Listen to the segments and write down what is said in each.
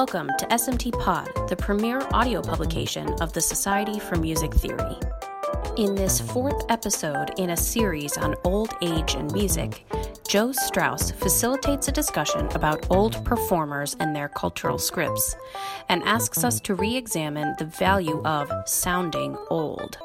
Welcome to SMT Pod, the premier audio publication of the Society for Music Theory. In this fourth episode in a series on old age and music, Joe Straus facilitates a discussion about old performers and their cultural scripts and asks us to re examine the value of sounding old.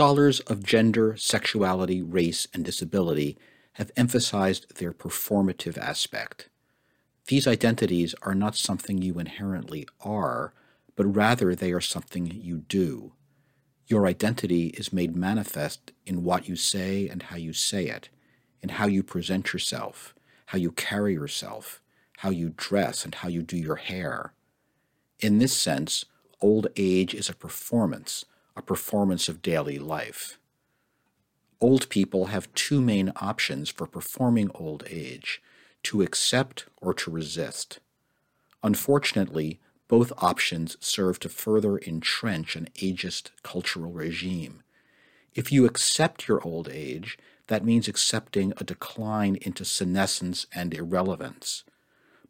Scholars of gender, sexuality, race, and disability have emphasized their performative aspect. These identities are not something you inherently are, but rather they are something you do. Your identity is made manifest in what you say and how you say it, in how you present yourself, how you carry yourself, how you dress, and how you do your hair. In this sense, old age is a performance a performance of daily life. Old people have two main options for performing old age to accept or to resist. Unfortunately, both options serve to further entrench an ageist cultural regime. If you accept your old age, that means accepting a decline into senescence and irrelevance.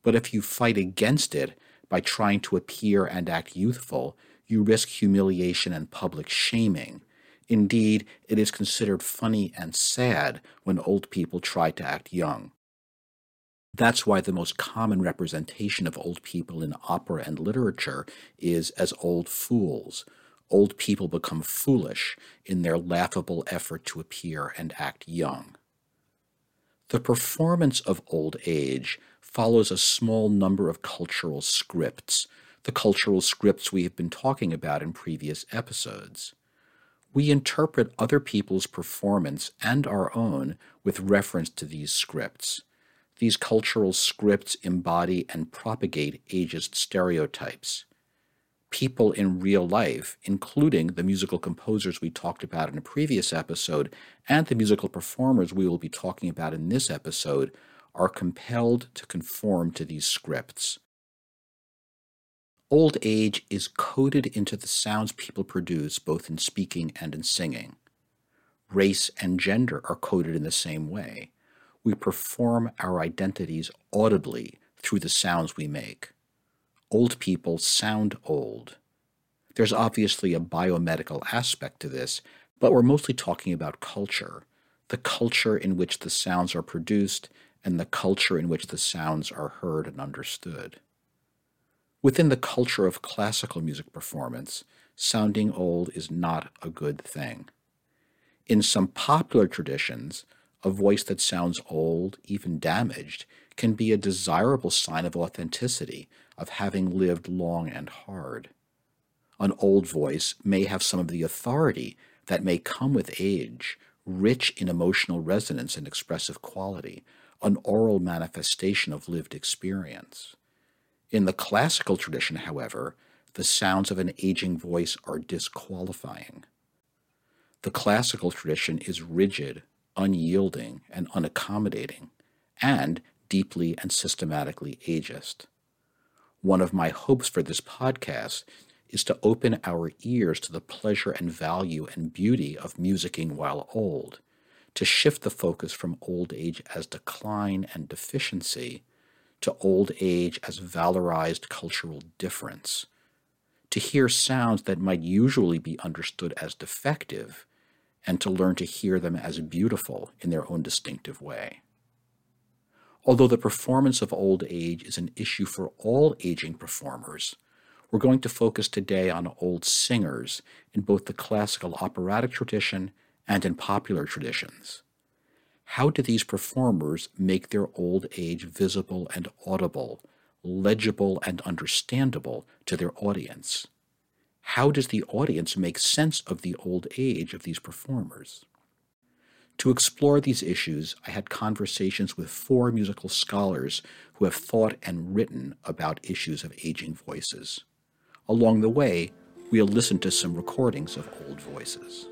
But if you fight against it by trying to appear and act youthful, you risk humiliation and public shaming. Indeed, it is considered funny and sad when old people try to act young. That's why the most common representation of old people in opera and literature is as old fools. Old people become foolish in their laughable effort to appear and act young. The performance of old age follows a small number of cultural scripts the cultural scripts we have been talking about in previous episodes. We interpret other people's performance and our own with reference to these scripts. These cultural scripts embody and propagate ageist stereotypes. People in real life, including the musical composers we talked about in a previous episode and the musical performers we will be talking about in this episode, are compelled to conform to these scripts. Old age is coded into the sounds people produce both in speaking and in singing. Race and gender are coded in the same way. We perform our identities audibly through the sounds we make. Old people sound old. There's obviously a biomedical aspect to this, but we're mostly talking about culture the culture in which the sounds are produced and the culture in which the sounds are heard and understood. Within the culture of classical music performance, sounding old is not a good thing. In some popular traditions, a voice that sounds old, even damaged, can be a desirable sign of authenticity, of having lived long and hard. An old voice may have some of the authority that may come with age, rich in emotional resonance and expressive quality, an oral manifestation of lived experience. In the classical tradition, however, the sounds of an aging voice are disqualifying. The classical tradition is rigid, unyielding, and unaccommodating, and deeply and systematically ageist. One of my hopes for this podcast is to open our ears to the pleasure and value and beauty of musicking while old, to shift the focus from old age as decline and deficiency to old age as valorized cultural difference, to hear sounds that might usually be understood as defective, and to learn to hear them as beautiful in their own distinctive way. Although the performance of old age is an issue for all aging performers, we're going to focus today on old singers in both the classical operatic tradition and in popular traditions. How do these performers make their old age visible and audible, legible and understandable to their audience? How does the audience make sense of the old age of these performers? To explore these issues, I had conversations with four musical scholars who have thought and written about issues of aging voices. Along the way, we'll listen to some recordings of old voices.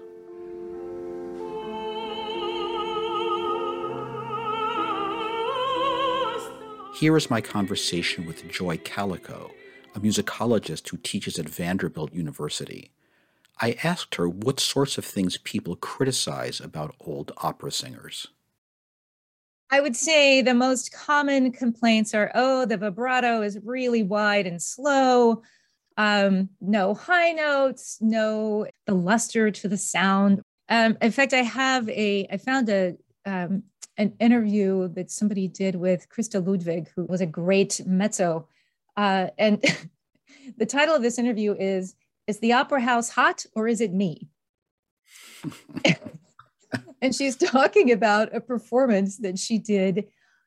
Here is my conversation with Joy Calico, a musicologist who teaches at Vanderbilt University. I asked her what sorts of things people criticize about old opera singers. I would say the most common complaints are oh, the vibrato is really wide and slow. Um, no high notes, no the luster to the sound. Um, in fact, I have a, I found a, um, an interview that somebody did with Christa Ludwig, who was a great mezzo. Uh, and the title of this interview is Is the Opera House Hot or Is It Me? and she's talking about a performance that she did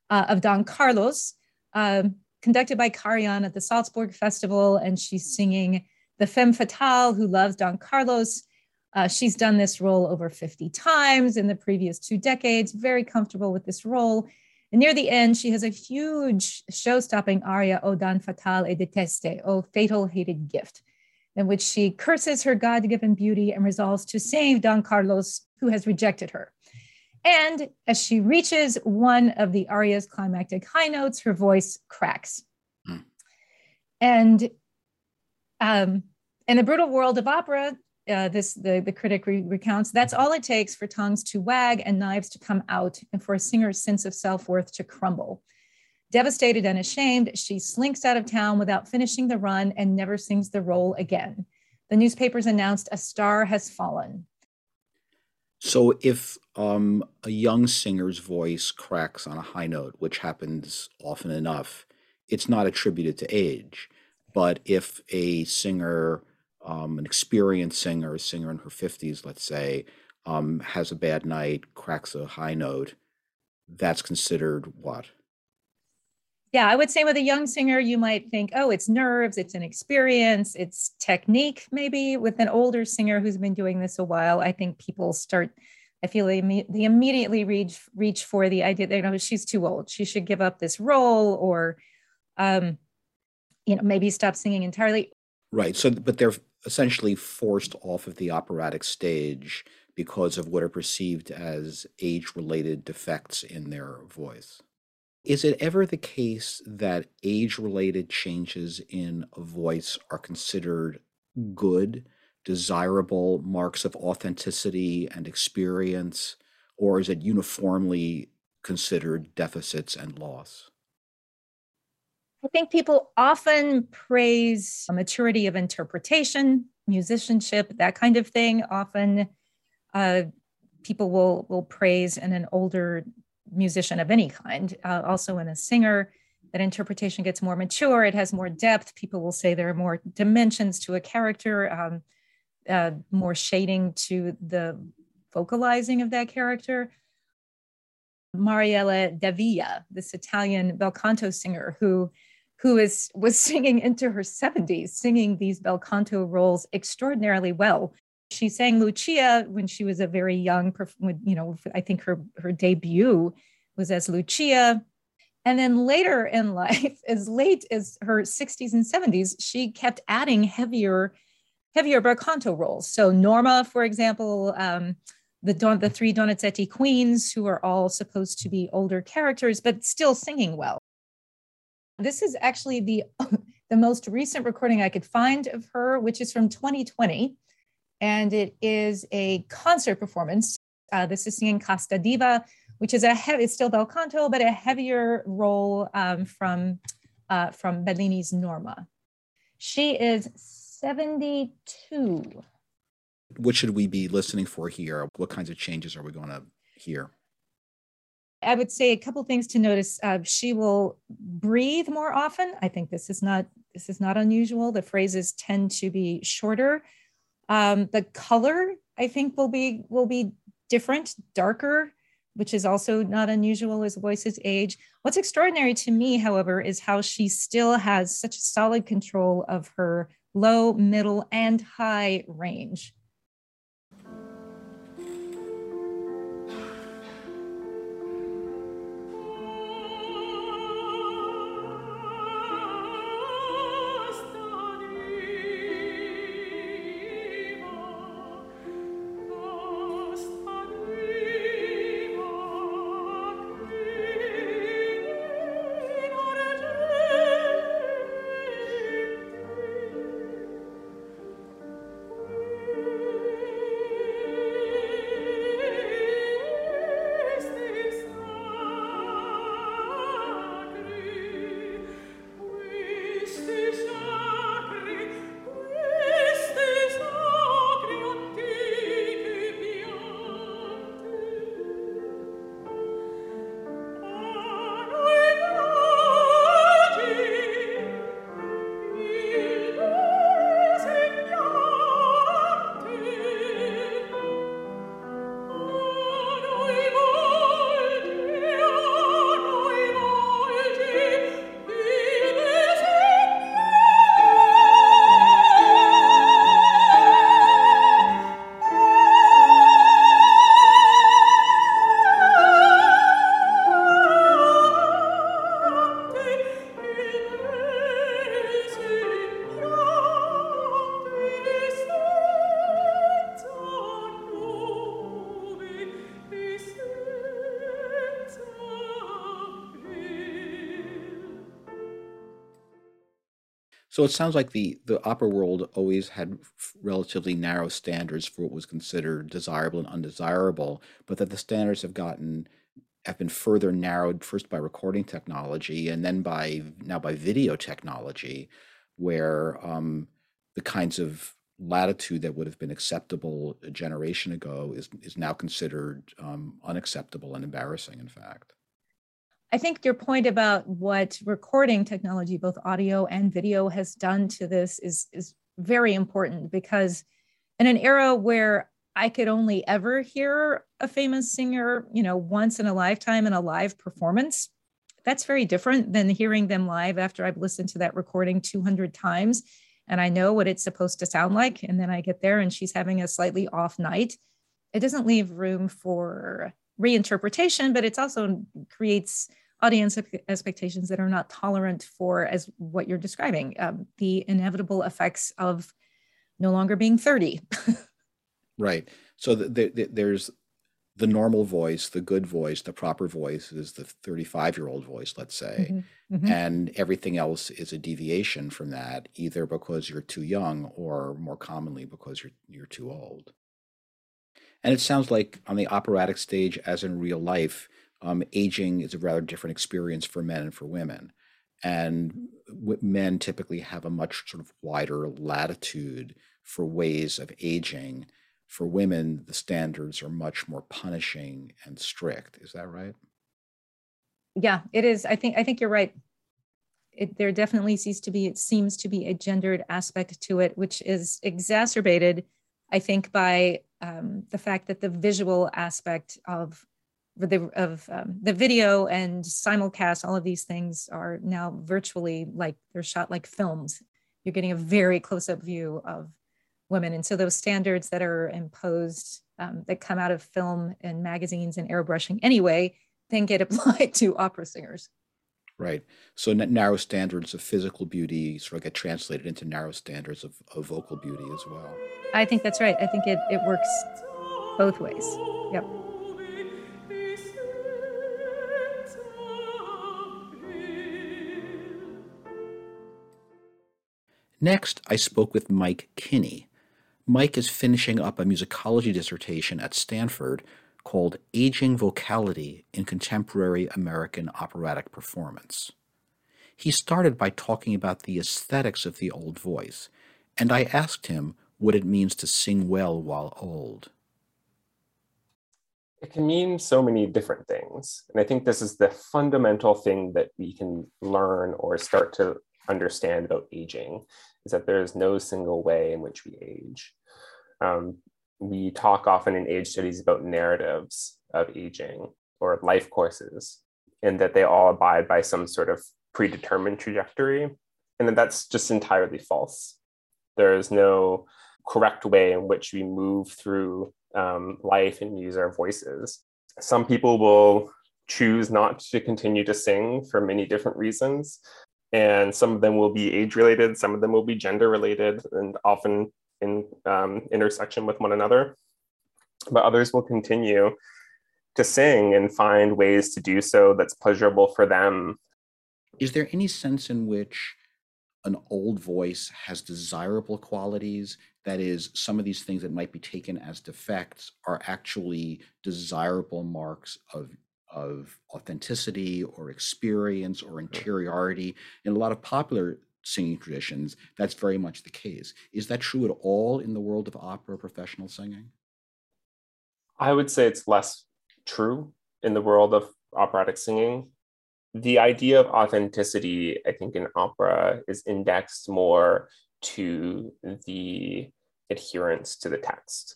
uh, of Don Carlos, um, conducted by Karajan at the Salzburg Festival. And she's singing the femme fatale who loves Don Carlos uh, she's done this role over 50 times in the previous two decades, very comfortable with this role. And near the end, she has a huge show stopping aria, O Don Fatale et Deteste, O Fatal Hated Gift, in which she curses her God given beauty and resolves to save Don Carlos, who has rejected her. And as she reaches one of the aria's climactic high notes, her voice cracks. Mm. And um, in the brutal world of opera, uh, this the, the critic re- recounts that's all it takes for tongues to wag and knives to come out and for a singer's sense of self-worth to crumble. Devastated and ashamed she slinks out of town without finishing the run and never sings the role again. The newspapers announced a star has fallen. So if um, a young singer's voice cracks on a high note which happens often enough it's not attributed to age. But if a singer um, an experienced singer, a singer in her 50s, let's say, um, has a bad night, cracks a high note, that's considered what? Yeah, I would say with a young singer, you might think, oh, it's nerves, it's an experience, it's technique, maybe. With an older singer who's been doing this a while, I think people start, I feel they, they immediately reach reach for the idea that, you know, she's too old. She should give up this role or, um, you know, maybe stop singing entirely. Right. So, but they're essentially forced off of the operatic stage because of what are perceived as age related defects in their voice. Is it ever the case that age related changes in a voice are considered good, desirable marks of authenticity and experience, or is it uniformly considered deficits and loss? I think people often praise maturity of interpretation, musicianship, that kind of thing. Often uh, people will, will praise in an older musician of any kind, uh, also in a singer. That interpretation gets more mature, it has more depth. People will say there are more dimensions to a character, um, uh, more shading to the vocalizing of that character. Mariella Devia, this Italian bel canto singer who who is was singing into her 70s, singing these bel canto roles extraordinarily well. She sang Lucia when she was a very young, you know, I think her her debut was as Lucia. And then later in life, as late as her 60s and 70s, she kept adding heavier, heavier bel canto roles. So Norma, for example, um, the Don, the three Donizetti queens, who are all supposed to be older characters, but still singing well. This is actually the, the most recent recording I could find of her, which is from 2020. And it is a concert performance. Uh, this is singing Casta Diva, which is a heavy, it's still bel canto, but a heavier role um, from, uh, from Bellini's Norma. She is 72. What should we be listening for here? What kinds of changes are we going to hear? I would say a couple things to notice. Uh, she will breathe more often. I think this is not this is not unusual. The phrases tend to be shorter. Um, the color, I think, will be will be different, darker. which is also not unusual as voices age. What's extraordinary to me, however, is how she still has such solid control of her low, middle, and high range. So it sounds like the the opera world always had relatively narrow standards for what was considered desirable and undesirable, but that the standards have gotten have been further narrowed first by recording technology and then by now by video technology, where um, the kinds of latitude that would have been acceptable a generation ago is is now considered um, unacceptable and embarrassing. In fact. I think your point about what recording technology, both audio and video, has done to this is, is very important because in an era where I could only ever hear a famous singer, you know, once in a lifetime in a live performance, that's very different than hearing them live after I've listened to that recording 200 times and I know what it's supposed to sound like. And then I get there and she's having a slightly off night. It doesn't leave room for reinterpretation, but it also creates audience expectations that are not tolerant for as what you're describing um, the inevitable effects of no longer being 30 right so the, the, there's the normal voice the good voice the proper voice is the 35 year old voice let's say mm-hmm. Mm-hmm. and everything else is a deviation from that either because you're too young or more commonly because you're you're too old and it sounds like on the operatic stage as in real life um, aging is a rather different experience for men and for women. And w- men typically have a much sort of wider latitude for ways of aging. For women, the standards are much more punishing and strict. Is that right? Yeah, it is. I think I think you're right. It, there definitely seems to be it seems to be a gendered aspect to it, which is exacerbated, I think, by um, the fact that the visual aspect of the of um, the video and simulcast all of these things are now virtually like they're shot like films. You're getting a very close-up view of women. And so those standards that are imposed um, that come out of film and magazines and airbrushing anyway then get applied to opera singers. Right. So narrow standards of physical beauty sort of get translated into narrow standards of, of vocal beauty as well. I think that's right. I think it, it works both ways. Yep Next, I spoke with Mike Kinney. Mike is finishing up a musicology dissertation at Stanford called Aging Vocality in Contemporary American Operatic Performance. He started by talking about the aesthetics of the old voice, and I asked him what it means to sing well while old. It can mean so many different things. And I think this is the fundamental thing that we can learn or start to understand about aging is that there is no single way in which we age. Um, we talk often in age studies about narratives of aging, or life courses, and that they all abide by some sort of predetermined trajectory. And that that's just entirely false. There is no correct way in which we move through um, life and use our voices. Some people will choose not to continue to sing for many different reasons. And some of them will be age related, some of them will be gender related, and often in um, intersection with one another. But others will continue to sing and find ways to do so that's pleasurable for them. Is there any sense in which an old voice has desirable qualities? That is, some of these things that might be taken as defects are actually desirable marks of of authenticity or experience or interiority. In a lot of popular singing traditions, that's very much the case. Is that true at all in the world of opera professional singing? I would say it's less true in the world of operatic singing. The idea of authenticity, I think, in opera is indexed more to the adherence to the text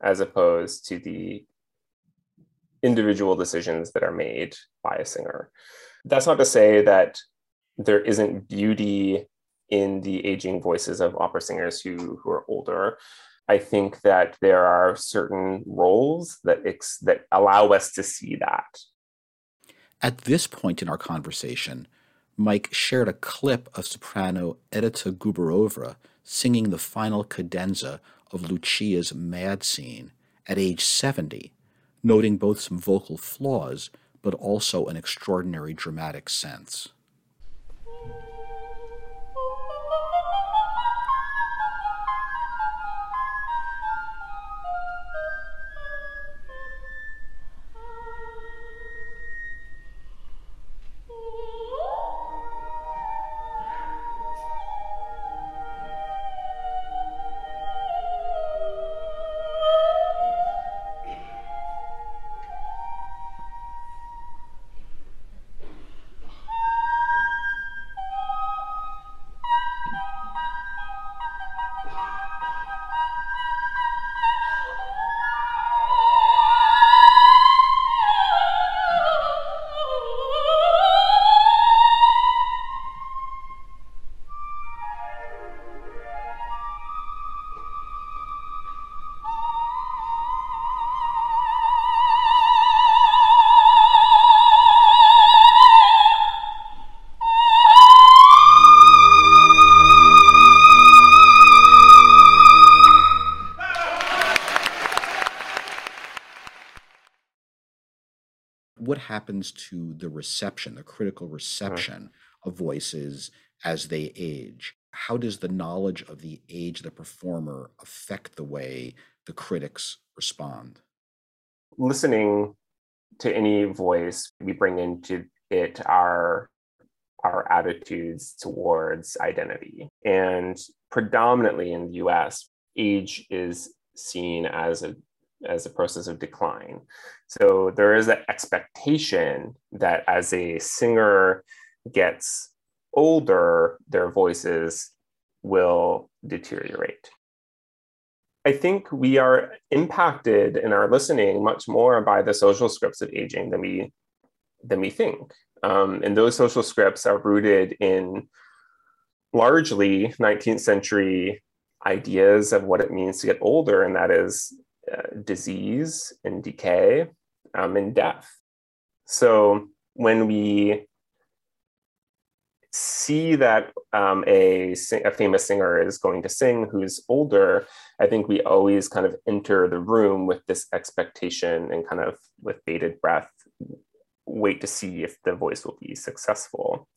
as opposed to the individual decisions that are made by a singer. That's not to say that there isn't beauty in the aging voices of opera singers who, who are older. I think that there are certain roles that ex- that allow us to see that. At this point in our conversation, Mike shared a clip of soprano Edita Gruberová singing the final cadenza of Lucia's Mad Scene at age 70, noting both some vocal flaws but also an extraordinary dramatic sense. Happens to the reception, the critical uh-huh. reception of voices as they age? How does the knowledge of the age of the performer affect the way the critics respond? Listening to any voice, we bring into it our our attitudes towards identity. And predominantly in the US, age is seen as a as a process of decline. So there is an expectation that as a singer gets older, their voices will deteriorate. I think we are impacted in our listening much more by the social scripts of aging than we than we think. Um, and those social scripts are rooted in largely 19th century ideas of what it means to get older, and that is uh, disease and decay um, and death. So when we see that um, a, a famous singer is going to sing who's older, I think we always kind of enter the room with this expectation and kind of with bated breath, wait to see if the voice will be successful.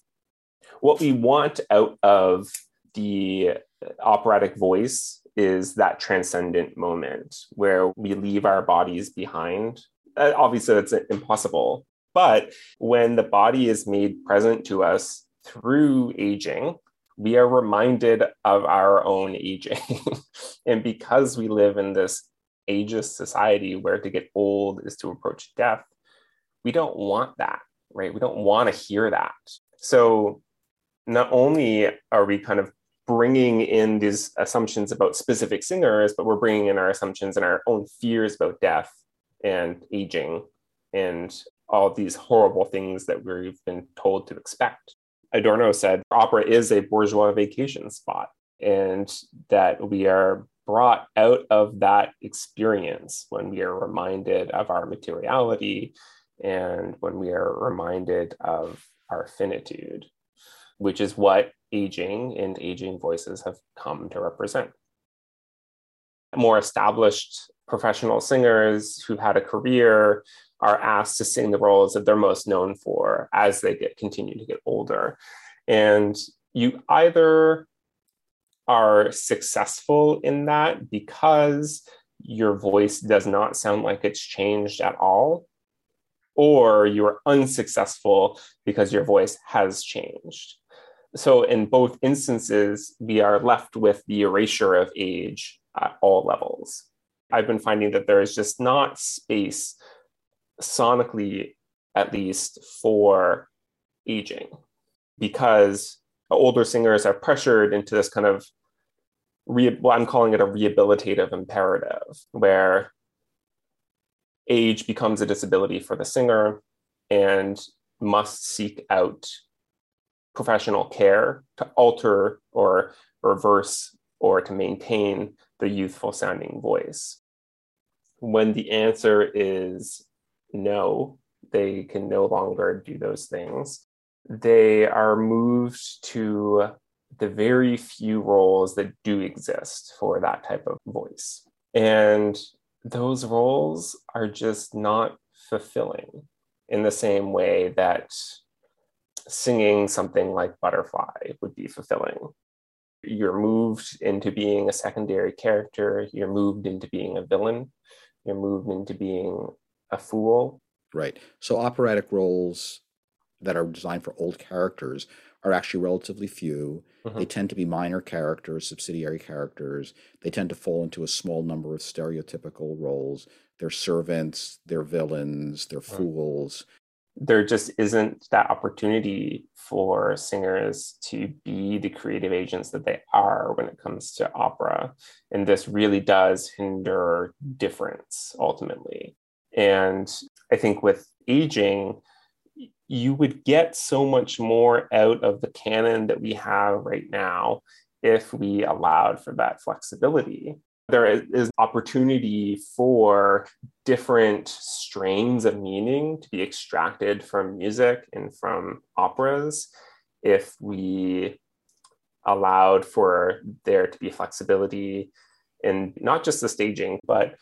What we want out of the operatic voice is that transcendent moment where we leave our bodies behind. Uh, obviously, that's impossible. But when the body is made present to us through aging, we are reminded of our own aging. and because we live in this ageist society where to get old is to approach death, we don't want that, right? We don't want to hear that. So not only are we kind of bringing in these assumptions about specific singers, but we're bringing in our assumptions and our own fears about death and aging and all these horrible things that we've been told to expect. Adorno said opera is a bourgeois vacation spot, and that we are brought out of that experience when we are reminded of our materiality and when we are reminded of our finitude, which is what aging and aging voices have come to represent. More established professional singers who've had a career are asked to sing the roles that they're most known for as they get continue to get older. And you either are successful in that because your voice does not sound like it's changed at all, or you are unsuccessful because your voice has changed. So, in both instances, we are left with the erasure of age at all levels. I've been finding that there is just not space sonically at least for aging because older singers are pressured into this kind of re- well, I'm calling it a rehabilitative imperative where age becomes a disability for the singer and must seek out professional care to alter or reverse or to maintain the youthful sounding voice. When the answer is no, they can no longer do those things. They are moved to the very few roles that do exist for that type of voice. And those roles are just not fulfilling in the same way that singing something like Butterfly would be fulfilling. You're moved into being a secondary character, you're moved into being a villain, you're moved into being a fool. Right. So operatic roles that are designed for old characters are actually relatively few. Mm-hmm. They tend to be minor characters, subsidiary characters. They tend to fall into a small number of stereotypical roles. They're servants, they're villains, they're right. fools. There just isn't that opportunity for singers to be the creative agents that they are when it comes to opera. And this really does hinder difference ultimately. And I think with aging, you would get so much more out of the canon that we have right now if we allowed for that flexibility. There is opportunity for different strains of meaning to be extracted from music and from operas if we allowed for there to be flexibility in not just the staging, but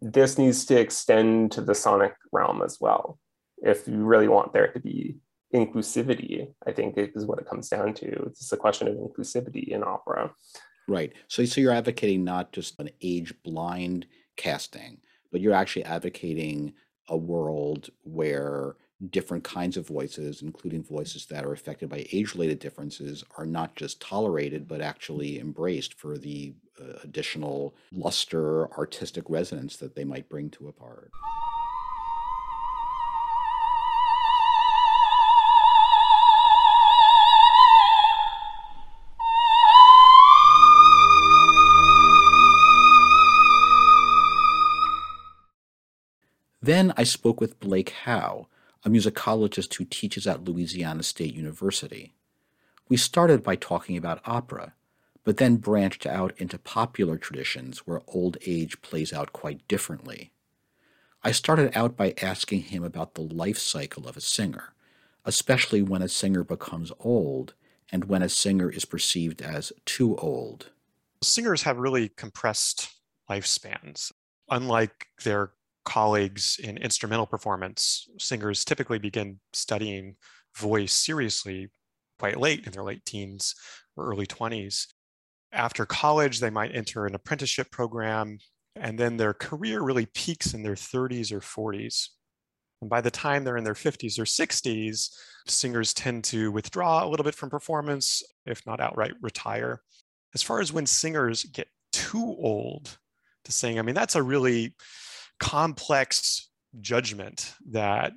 this needs to extend to the sonic realm as well if you really want there to be inclusivity, I think is what it comes down to. It's a question of inclusivity in opera. Right. So, so you're advocating not just an age blind casting, but you're actually advocating a world where different kinds of voices, including voices that are affected by age related differences, are not just tolerated, but actually embraced for the uh, additional luster, artistic resonance that they might bring to a part. Then I spoke with Blake Howe, a musicologist who teaches at Louisiana State University. We started by talking about opera, but then branched out into popular traditions where old age plays out quite differently. I started out by asking him about the life cycle of a singer, especially when a singer becomes old and when a singer is perceived as too old. Singers have really compressed lifespans. Unlike their colleagues in instrumental performance, singers typically begin studying voice seriously quite late in their late teens or early 20s. After college, they might enter an apprenticeship program, and then their career really peaks in their 30s or 40s. And by the time they're in their 50s or 60s, singers tend to withdraw a little bit from performance, if not outright retire. As far as when singers get too old to sing, I mean, that's a really complex judgment that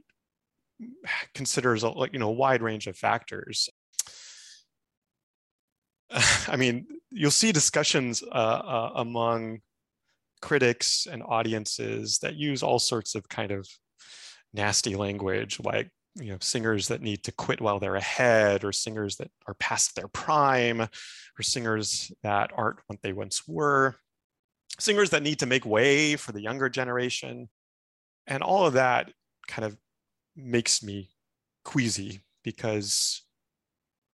considers a you know a wide range of factors. I mean, you'll see discussions uh, uh, among critics and audiences that use all sorts of kind of nasty language like you know singers that need to quit while they're ahead or singers that are past their prime or singers that aren't what they once were singers that need to make way for the younger generation and all of that kind of makes me queasy because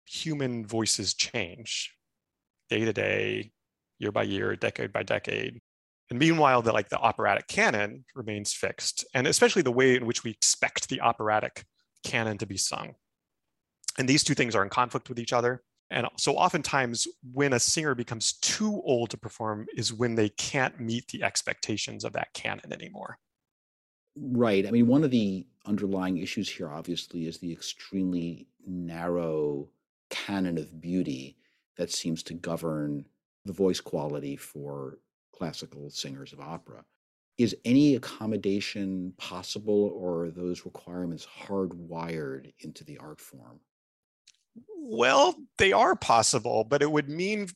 human voices change day to day year by year decade by decade and meanwhile the like the operatic canon remains fixed and especially the way in which we expect the operatic canon to be sung. And these two things are in conflict with each other. And so oftentimes when a singer becomes too old to perform is when they can't meet the expectations of that canon anymore. Right. I mean, one of the underlying issues here, obviously, is the extremely narrow canon of beauty that seems to govern the voice quality for classical singers of opera is any accommodation possible or are those requirements hardwired into the art form? Well, they are possible, but it would mean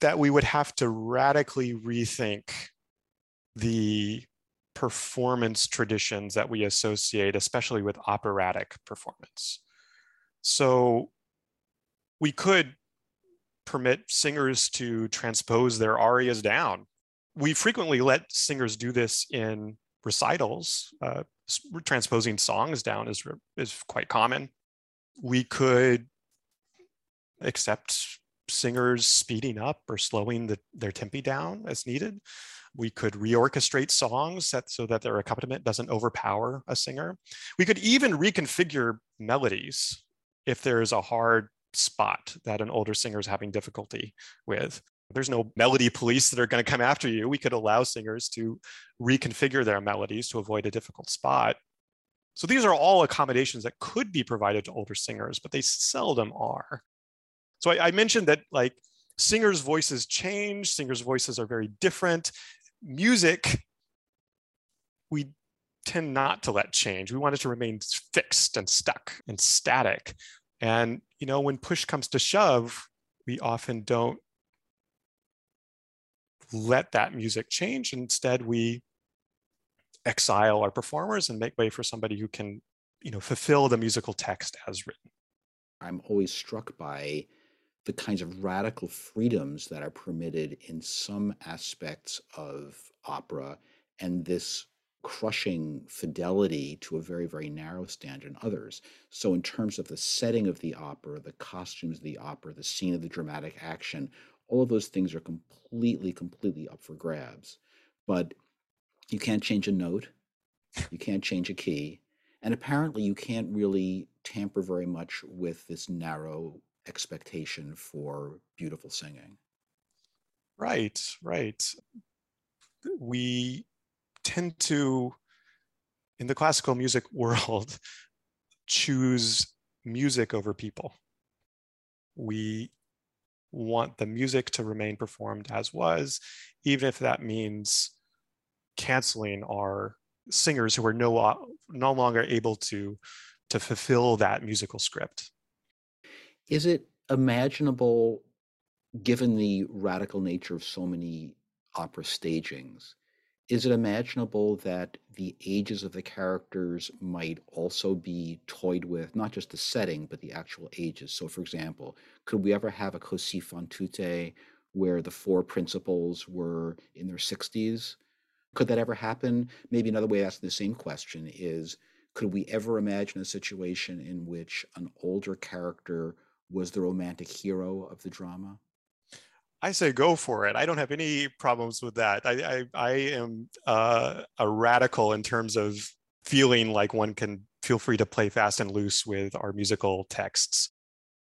that we would have to radically rethink the performance traditions that we associate, especially with operatic performance. So we could permit singers to transpose their arias down we frequently let singers do this in recitals. Uh, transposing songs down is, is quite common. We could accept singers speeding up or slowing the, their tempi down as needed. We could reorchestrate songs that, so that their accompaniment doesn't overpower a singer. We could even reconfigure melodies if there is a hard spot that an older singer is having difficulty with there's no melody police that are going to come after you. We could allow singers to reconfigure their melodies to avoid a difficult spot. So these are all accommodations that could be provided to older singers, but they seldom are. So I, I mentioned that like singers' voices change, singers' voices are very different. Music, we tend not to let change. We want it to remain fixed and stuck and static. And you know, when push comes to shove, we often don't let that music change. Instead, we exile our performers and make way for somebody who can, you know, fulfill the musical text as written. I'm always struck by the kinds of radical freedoms that are permitted in some aspects of opera and this crushing fidelity to a very, very narrow standard in others. So, in terms of the setting of the opera, the costumes of the opera, the scene of the dramatic action, all of those things are completely, completely up for grabs. But you can't change a note, you can't change a key, and apparently you can't really tamper very much with this narrow expectation for beautiful singing. Right, right. We tend to, in the classical music world, choose music over people. We want the music to remain performed as was, even if that means canceling our singers who are no, no longer able to, to fulfill that musical script. Is it imaginable, given the radical nature of so many opera stagings, is it imaginable that the ages of the characters might also be toyed with, not just the setting, but the actual ages? So, for example, could we ever have a Così fan tutte where the four principals were in their 60s? Could that ever happen? Maybe another way of asking the same question is could we ever imagine a situation in which an older character was the romantic hero of the drama? I say go for it. I don't have any problems with that. I I, I am uh, a radical in terms of feeling like one can feel free to play fast and loose with our musical texts.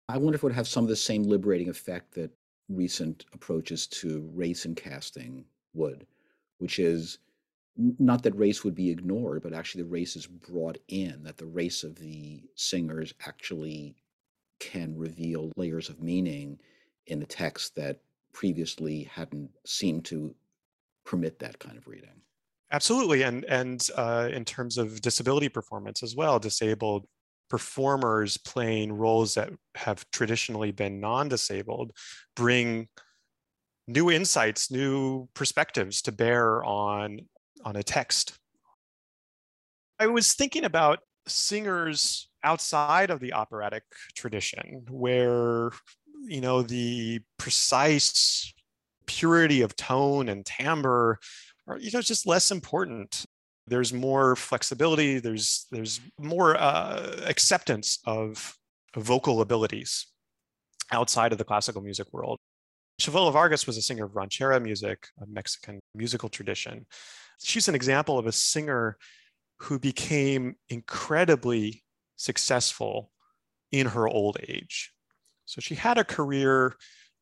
I wonder if it would have some of the same liberating effect that recent approaches to race and casting would, which is not that race would be ignored, but actually the race is brought in, that the race of the singers actually can reveal layers of meaning in the text that previously hadn't seemed to permit that kind of reading. Absolutely, and and uh, in terms of disability performance as well, disabled performers playing roles that have traditionally been non-disabled bring new insights, new perspectives to bear on on a text I was thinking about singers outside of the operatic tradition where you know the precise purity of tone and timbre are you know just less important. There's more flexibility. There's there's more uh, acceptance of vocal abilities outside of the classical music world. Chavela Vargas was a singer of ranchera music, a Mexican musical tradition. She's an example of a singer who became incredibly successful in her old age. So she had a career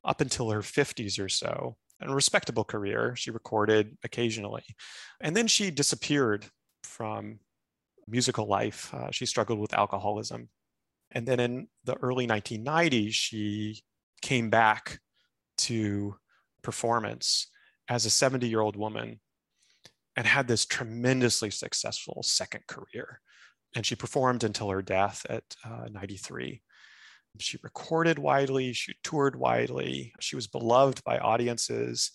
up until her 50s or so, a respectable career. She recorded occasionally. And then she disappeared from musical life. Uh, she struggled with alcoholism. And then in the early 1990s, she came back to performance as a 70 year old woman and had this tremendously successful second career. And she performed until her death at uh, 93. She recorded widely, she toured widely, she was beloved by audiences.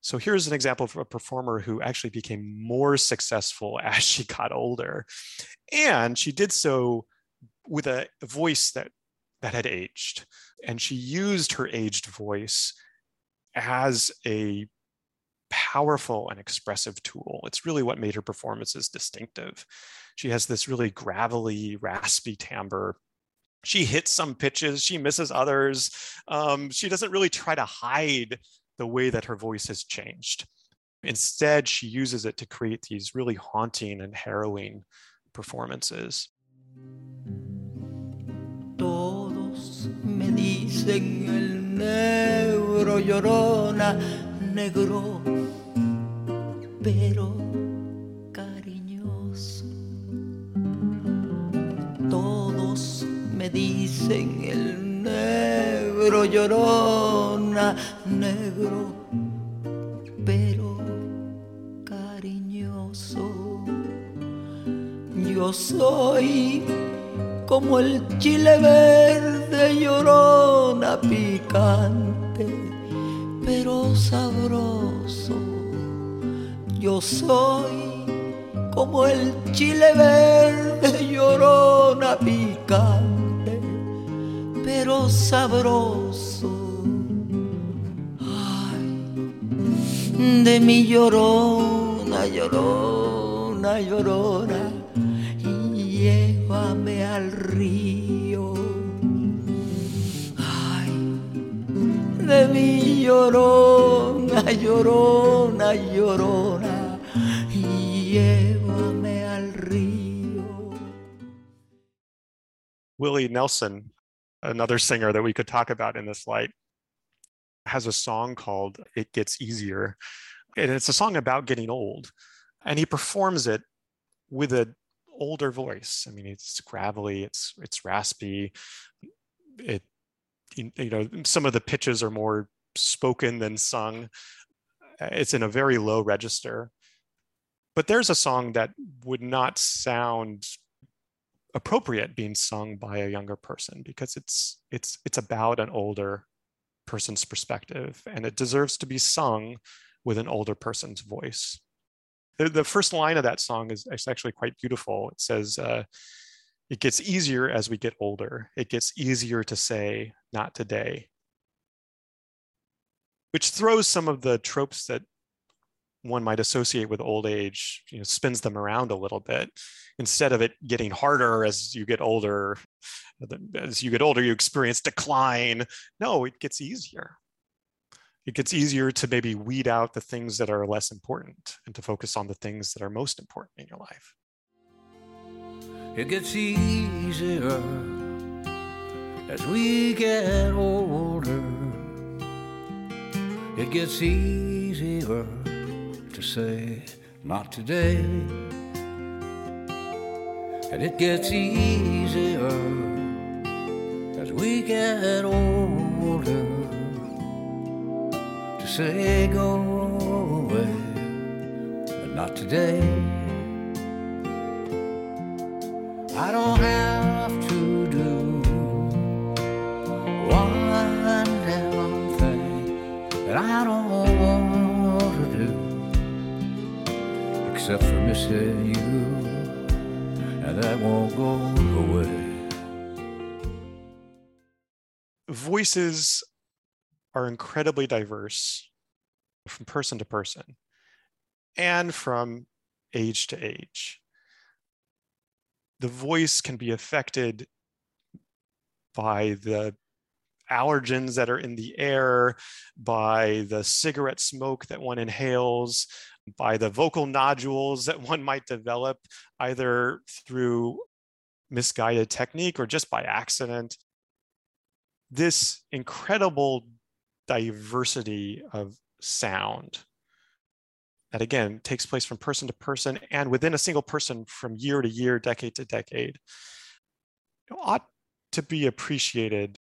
So here's an example of a performer who actually became more successful as she got older. And she did so with a voice that, that had aged. And she used her aged voice as a powerful and expressive tool. It's really what made her performances distinctive. She has this really gravelly, raspy timbre. She hits some pitches, she misses others. Um, she doesn't really try to hide the way that her voice has changed. Instead, she uses it to create these really haunting and harrowing performances. Todos me dicen el negro llorona, negro, llorona, negro, pero cariñoso. Yo soy como el chile verde llorona llorona llévame al río. Ay, de mi llorona, llorona, llorona, llévame al río. Willie Nelson, another singer that we could talk about in this light, has a song called It Gets Easier. And it's a song about getting old. And he performs it with an older voice. I mean, it's gravelly, it's it's raspy. It you know some of the pitches are more spoken than sung. It's in a very low register. But there's a song that would not sound appropriate being sung by a younger person because it's it's it's about an older person's perspective and it deserves to be sung with an older person's voice the, the first line of that song is, actually quite beautiful. It says, uh, it gets easier as we get older. It gets easier to say, not today. Which throws some of the tropes that one might associate with old age, you know, spins them around a little bit. Instead of it getting harder as you get older, as you get older, you experience decline. No, it gets easier it gets easier to maybe weed out the things that are less important and to focus on the things that are most important in your life. It gets easier as we get older. It gets easier to say, not today. And it gets easier as we get older say go away, but not today. I don't have to do one damn thing that I don't want to do, except for missing you and that won't go away. Voices are incredibly diverse from person to person and from age to age. The voice can be affected by the allergens that are in the air, by the cigarette smoke that one inhales, by the vocal nodules that one might develop either through misguided technique or just by accident. This incredible diversity of sound that again takes place from person to person and within a single person from year to year, decade to decade, ought to be appreciated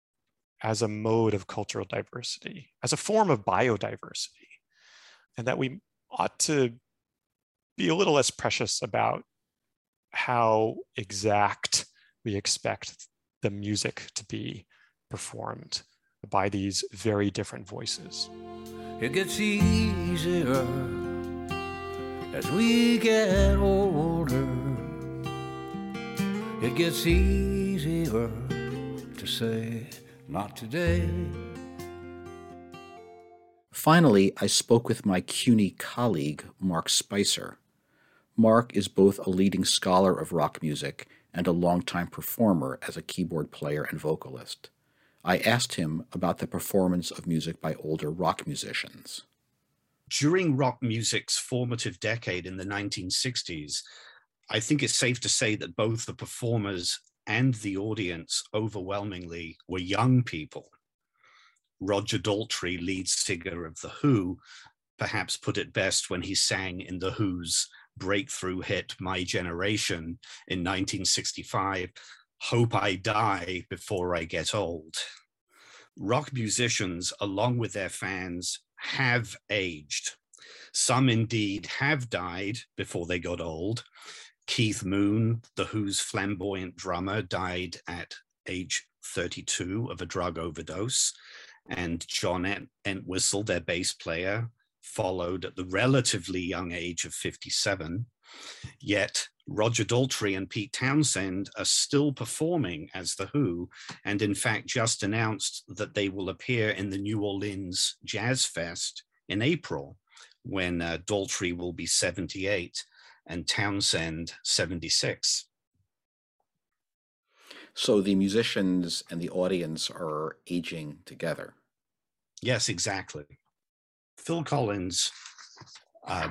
as a mode of cultural diversity, as a form of biodiversity, and that we ought to be a little less precious about how exact we expect the music to be performed by these very different voices. It gets easier as we get older. It gets easier to say, not today. Finally, I spoke with my CUNY colleague, Mark Spicer. Mark is both a leading scholar of rock music and a longtime performer as a keyboard player and vocalist. I asked him about the performance of music by older rock musicians. During rock music's formative decade in the 1960s, I think it's safe to say that both the performers and the audience overwhelmingly were young people. Roger Daltrey, lead singer of The Who, perhaps put it best when he sang in The Who's breakthrough hit My Generation in 1965 Hope I Die Before I Get Old. Rock musicians, along with their fans, have aged. Some indeed have died before they got old. Keith Moon, The Who's flamboyant drummer, died at age 32 of a drug overdose. And John Entwistle, their bass player, followed at the relatively young age of 57. Yet Roger Daltrey and Pete Townshend are still performing as The Who, and in fact just announced that they will appear in the New Orleans Jazz Fest in April, when uh, Daltrey will be 78 and Townshend 76. So the musicians and the audience are aging together. Yes, exactly. Phil Collins uh,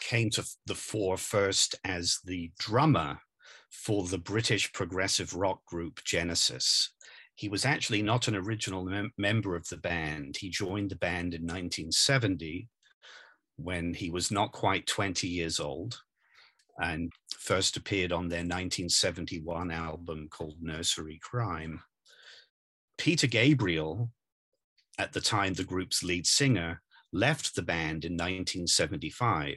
came to the fore first as the drummer for the British progressive rock group Genesis. He was actually not an original mem- member of the band. He joined the band in 1970 when he was not quite 20 years old and first appeared on their 1971 album called Nursery Cryme. Peter Gabriel, at the time the group's lead singer, left the band in 1975.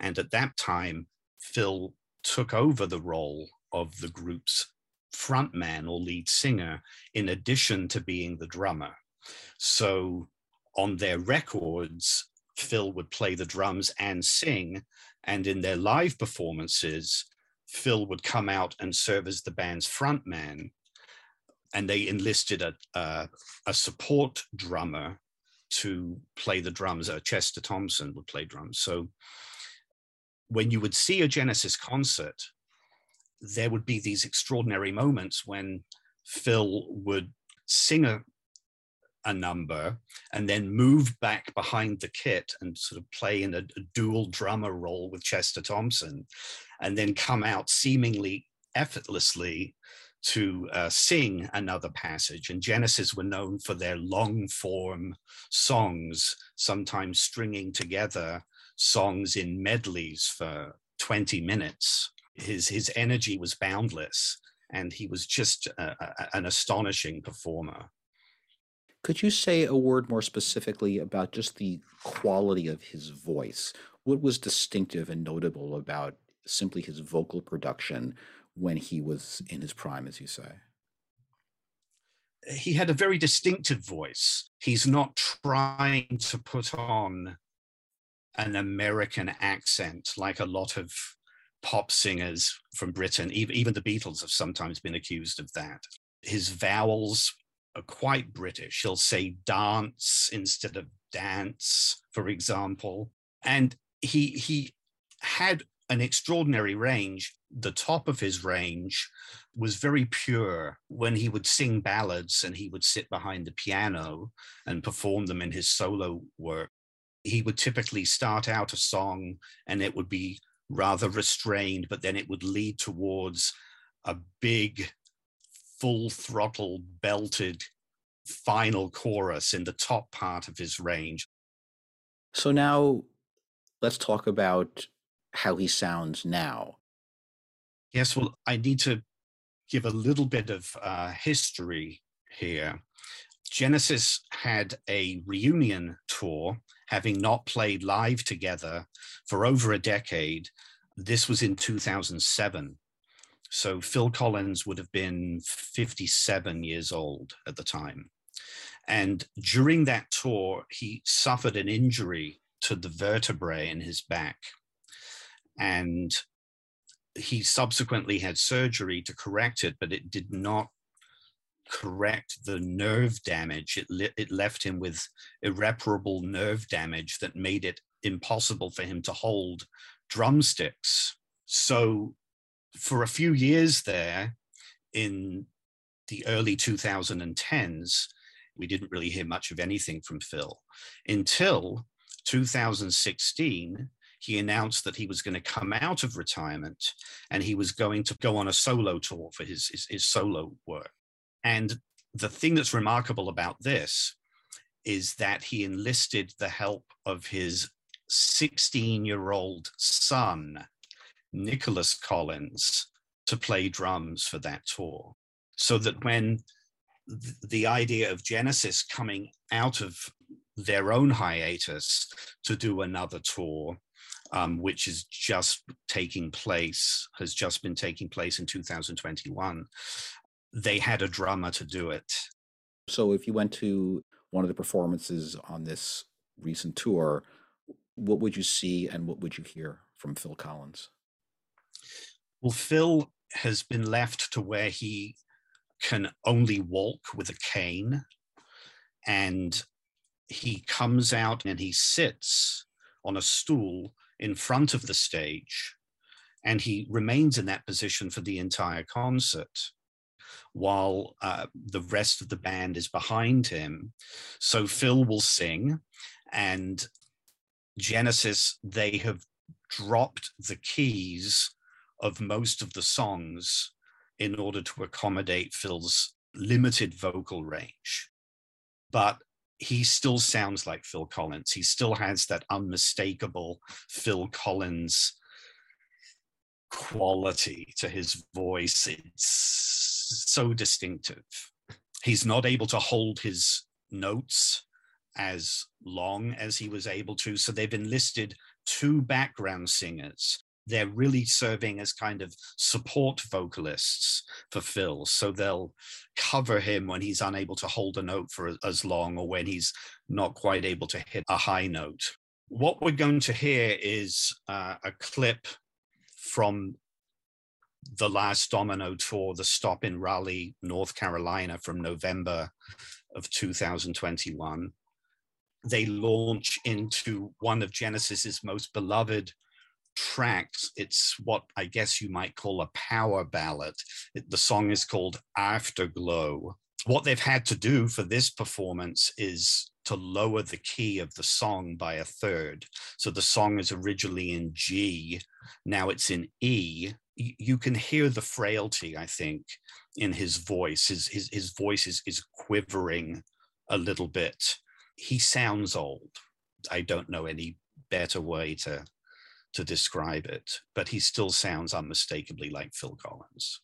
And at that time, Phil took over the role of the group's frontman or lead singer, in addition to being the drummer. So on their records, Phil would play the drums and sing. And in their live performances, Phil would come out and serve as the band's frontman. And they enlisted a, a, a support drummer to play the drums. Uh, Chester Thompson would play drums. So when you would see a Genesis concert, there would be these extraordinary moments when Phil would sing a, a number and then move back behind the kit and sort of play in a, a dual drummer role with Chester Thompson, and then come out seemingly effortlessly to uh, sing another passage. And Genesis were known for their long form songs, sometimes stringing together songs in medleys for 20 minutes. His, his energy was boundless, and he was just a, a, an astonishing performer. Could you say a word more specifically about just the quality of his voice? What was distinctive and notable about simply his vocal production when he was in his prime, as you say? He had a very distinctive voice. He's not trying to put on an American accent like a lot of pop singers from Britain. Even the Beatles have sometimes been accused of that. His vowels are quite British. He'll say dance instead of dance, for example. And he he had an extraordinary range. The top of his range was very pure. When he would sing ballads and he would sit behind the piano and perform them in his solo work, he would typically start out a song and it would be rather restrained, but then it would lead towards a big, full throttle, belted final chorus in the top part of his range. So now let's talk about how he sounds now. Yes, well, I need to give a little bit of uh, history here. Genesis had a reunion tour, having not played live together for over a decade. This was in 2007. So Phil Collins would have been 57 years old at the time. And during that tour, he suffered an injury to the vertebrae in his back. And he subsequently had surgery to correct it, but it did not correct the nerve damage. It, le- it left him with irreparable nerve damage that made it impossible for him to hold drumsticks. So, for a few years there, in the early 2010s, we didn't really hear much of anything from Phil until 2016 he announced that he was going to come out of retirement and he was going to go on a solo tour for his, his, his solo work. And the thing that's remarkable about this is that he enlisted the help of his 16 year old son, Nicholas Collins, to play drums for that tour. So that when the idea of Genesis coming out of their own hiatus to do another tour, um, which is just taking place, has just been taking place in 2021. They had a drummer to do it. So, if you went to one of the performances on this recent tour, what would you see and what would you hear from Phil Collins? Well, Phil has been left to where he can only walk with a cane. And he comes out and he sits on a stool in front of the stage and he remains in that position for the entire concert while uh, the rest of the band is behind him. So Phil will sing, and Genesis, they have dropped the keys of most of the songs in order to accommodate Phil's limited vocal range. But he still sounds like Phil Collins. He still has that unmistakable Phil Collins quality to his voice. It's so distinctive. He's not able to hold his notes as long as he was able to. So they've enlisted two background singers they're really serving as kind of support vocalists for Phil. So they'll cover him when he's unable to hold a note for as long or when he's not quite able to hit a high note. What we're going to hear is uh, a clip from the last Domino tour, the stop in Raleigh, North Carolina from November of 2021. They launch into one of Genesis's most beloved tracks. It's what I guess you might call a power ballad. It, the song is called Afterglow. What they've had to do for this performance is to lower the key of the song by a third. So the song is originally in G, now it's in E. You can hear the frailty, I think, in his voice. His, his, his voice is, is quivering a little bit. He sounds old. I don't know any better way to to describe it, but he still sounds unmistakably like Phil Collins.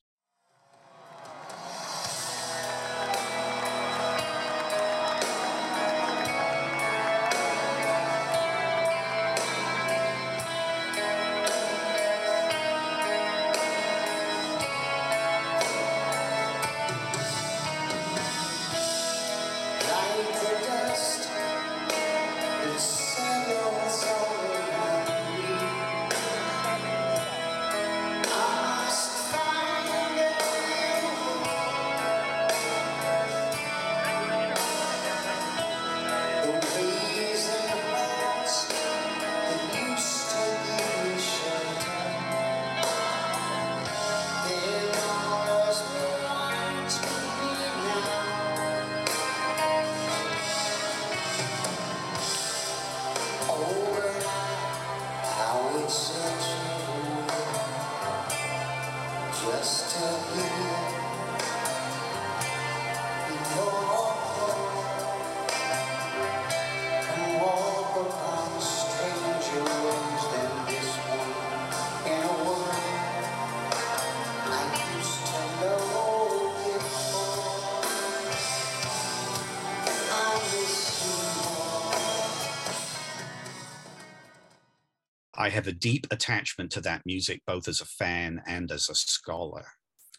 I have a deep attachment to that music, both as a fan and as a scholar.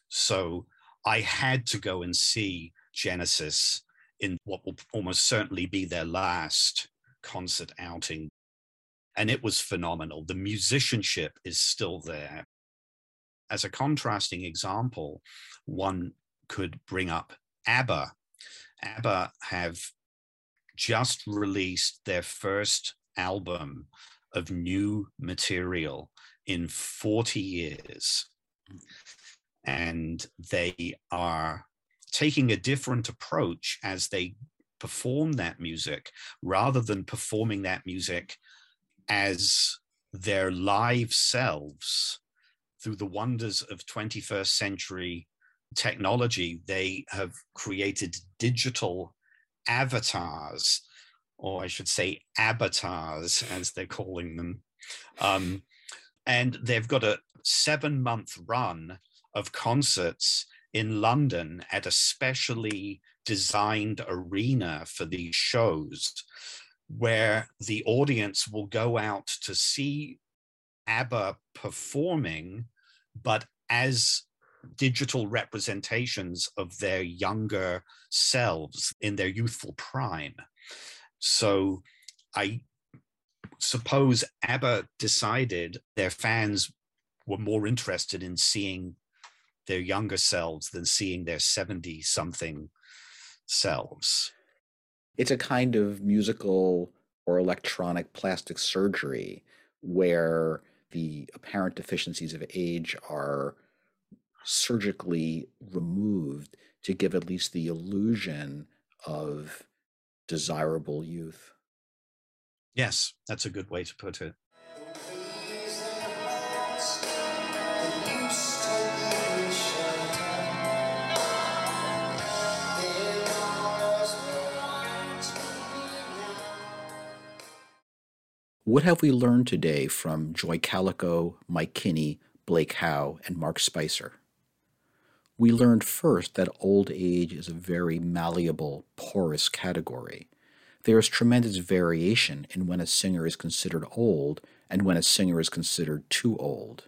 So I had to go and see Genesis in what will almost certainly be their last concert outing. And it was phenomenal. The musicianship is still there. As a contrasting example, one could bring up ABBA. ABBA have just released their first album of new material in 40 years. And they are taking a different approach as they perform that music rather than performing that music as their live selves through the wonders of 21st century technology they have created digital avatars or I should say avatars, as they're calling them. Um, and they've got a seven month run of concerts in London at a specially designed arena for these shows, where the audience will go out to see ABBA performing, but as digital representations of their younger selves in their youthful prime. So I suppose ABBA decided their fans were more interested in seeing their younger selves than seeing their 70 something selves. It's a kind of musical or electronic plastic surgery where the apparent deficiencies of age are surgically removed to give at least the illusion of desirable youth. Yes, that's a good way to put it. What have we learned today from Joy Calico, Mike Kinney, Blake Howe, and Mark Spicer? We learned first that old age is a very malleable, porous category. There is tremendous variation in when a singer is considered old and when a singer is considered too old.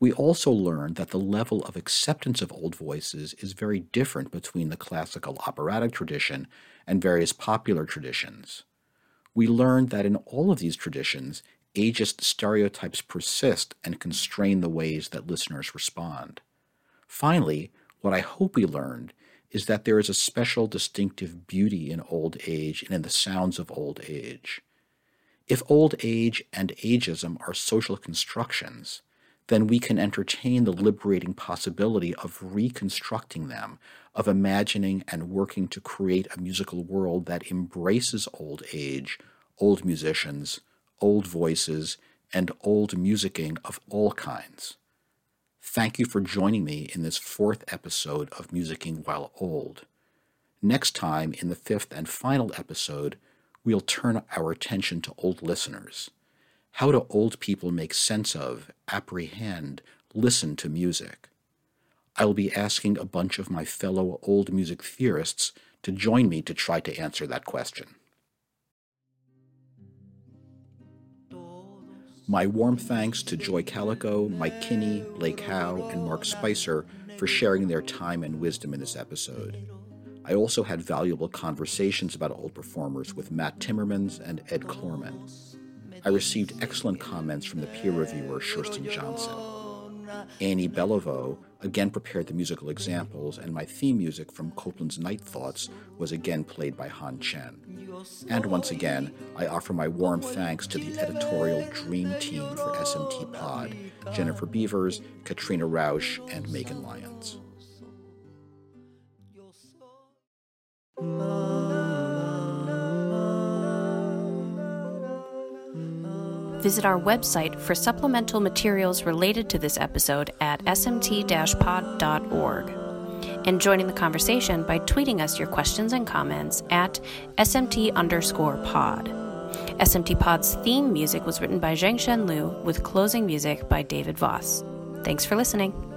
We also learned that the level of acceptance of old voices is very different between the classical operatic tradition and various popular traditions. We learned that in all of these traditions, ageist stereotypes persist and constrain the ways that listeners respond. Finally, what I hope we learned is that there is a special distinctive beauty in old age and in the sounds of old age. If old age and ageism are social constructions, then we can entertain the liberating possibility of reconstructing them, of imagining and working to create a musical world that embraces old age, old musicians, old voices, and old musicking of all kinds. Thank you for joining me in this fourth episode of Musicking While Old. Next time, in the fifth and final episode, we'll turn our attention to old listeners. How do old people make sense of, apprehend, listen to music? I'll be asking a bunch of my fellow old music theorists to join me to try to answer that question. My warm thanks to Joy Calico, Mike Kinney, Blake Howe, and Mark Spicer for sharing their time and wisdom in this episode. I also had valuable conversations about old performers with Matt Timmermans and Ed Klorman. I received excellent comments from the peer reviewer Sherston Johnson. Annie Beliveau again prepared the musical examples, and my theme music from Copland's Night Thoughts was again played by Han Chen. And once again, I offer my warm thanks to the editorial dream team for SMT Pod Jennifer Beavers, Katrina Rausch, and Megan Lyons. Visit our website for supplemental materials related to this episode at smt pod.org. And join in the conversation by tweeting us your questions and comments at smt underscore pod. SMT Pod's theme music was written by Zhengshen Liu with closing music by David Voss. Thanks for listening.